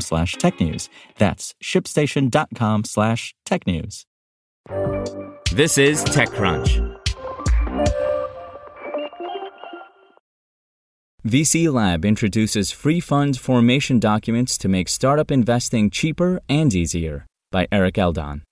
slash technews. That's shipstation.com slash technews. This is TechCrunch. VC Lab introduces free fund formation documents to make startup investing cheaper and easier by Eric Eldon.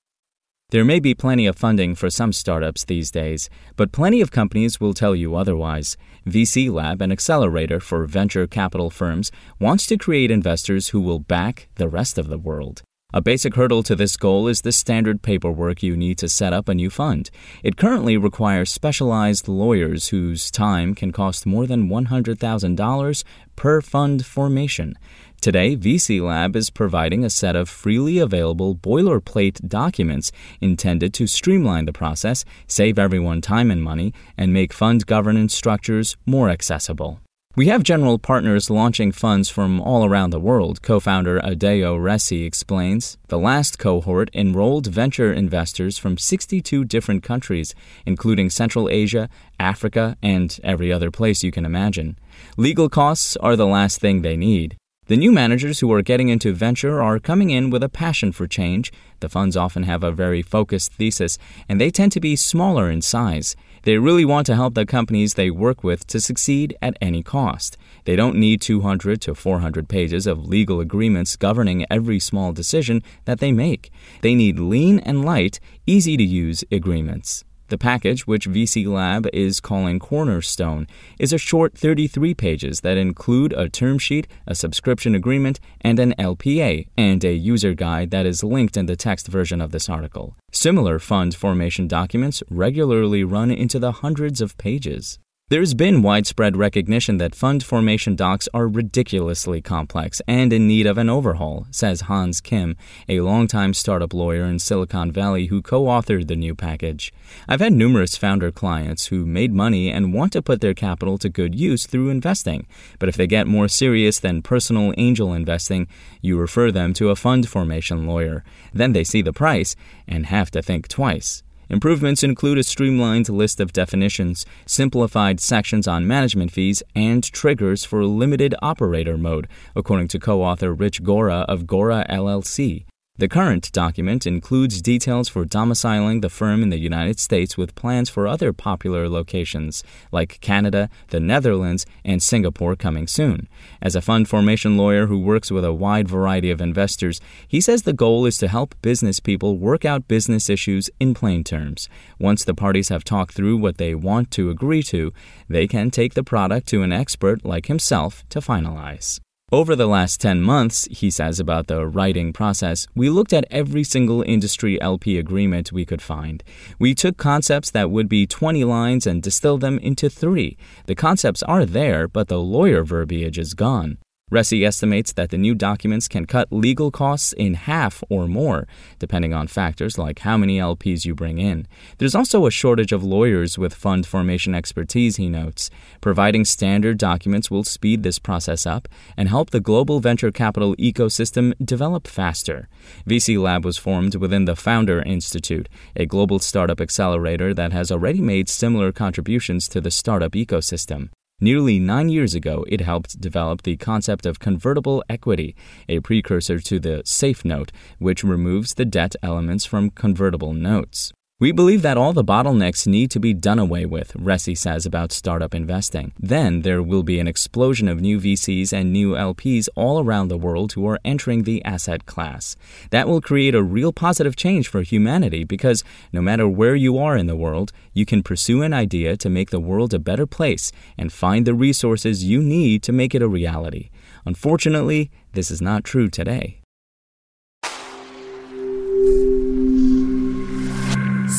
There may be plenty of funding for some startups these days, but plenty of companies will tell you otherwise. VC Lab, an accelerator for venture capital firms, wants to create investors who will back the rest of the world. A basic hurdle to this goal is the standard paperwork you need to set up a new fund. It currently requires specialized lawyers whose time can cost more than $100,000 per fund formation. Today, VC Lab is providing a set of freely available boilerplate documents intended to streamline the process, save everyone time and money, and make fund governance structures more accessible. We have general partners launching funds from all around the world, co founder Adeo Ressi explains. The last cohort enrolled venture investors from 62 different countries, including Central Asia, Africa, and every other place you can imagine. Legal costs are the last thing they need. The new managers who are getting into venture are coming in with a passion for change. The funds often have a very focused thesis, and they tend to be smaller in size. They really want to help the companies they work with to succeed at any cost. They don't need 200 to 400 pages of legal agreements governing every small decision that they make. They need lean and light, easy to use agreements. The package, which VC Lab is calling Cornerstone, is a short 33 pages that include a term sheet, a subscription agreement, and an LPA, and a user guide that is linked in the text version of this article. Similar fund formation documents regularly run into the hundreds of pages. There's been widespread recognition that fund formation docs are ridiculously complex and in need of an overhaul, says Hans Kim, a longtime startup lawyer in Silicon Valley who co authored the new package. I've had numerous founder clients who made money and want to put their capital to good use through investing, but if they get more serious than personal angel investing, you refer them to a fund formation lawyer. Then they see the price and have to think twice. Improvements include a streamlined list of definitions, simplified sections on management fees, and triggers for limited operator mode, according to co author Rich Gora of Gora LLC. The current document includes details for domiciling the firm in the United States with plans for other popular locations like Canada, the Netherlands, and Singapore coming soon. As a fund formation lawyer who works with a wide variety of investors, he says the goal is to help business people work out business issues in plain terms. Once the parties have talked through what they want to agree to, they can take the product to an expert like himself to finalize. Over the last 10 months, he says about the writing process, we looked at every single industry LP agreement we could find. We took concepts that would be 20 lines and distilled them into three. The concepts are there, but the lawyer verbiage is gone. Ressi estimates that the new documents can cut legal costs in half or more, depending on factors like how many LPs you bring in. There's also a shortage of lawyers with fund formation expertise, he notes. Providing standard documents will speed this process up and help the global venture capital ecosystem develop faster. VC Lab was formed within the Founder Institute, a global startup accelerator that has already made similar contributions to the startup ecosystem. Nearly nine years ago, it helped develop the concept of convertible equity, a precursor to the safe note, which removes the debt elements from convertible notes. We believe that all the bottlenecks need to be done away with, Ressi says about startup investing. Then there will be an explosion of new VCs and new LPs all around the world who are entering the asset class. That will create a real positive change for humanity because no matter where you are in the world, you can pursue an idea to make the world a better place and find the resources you need to make it a reality. Unfortunately, this is not true today.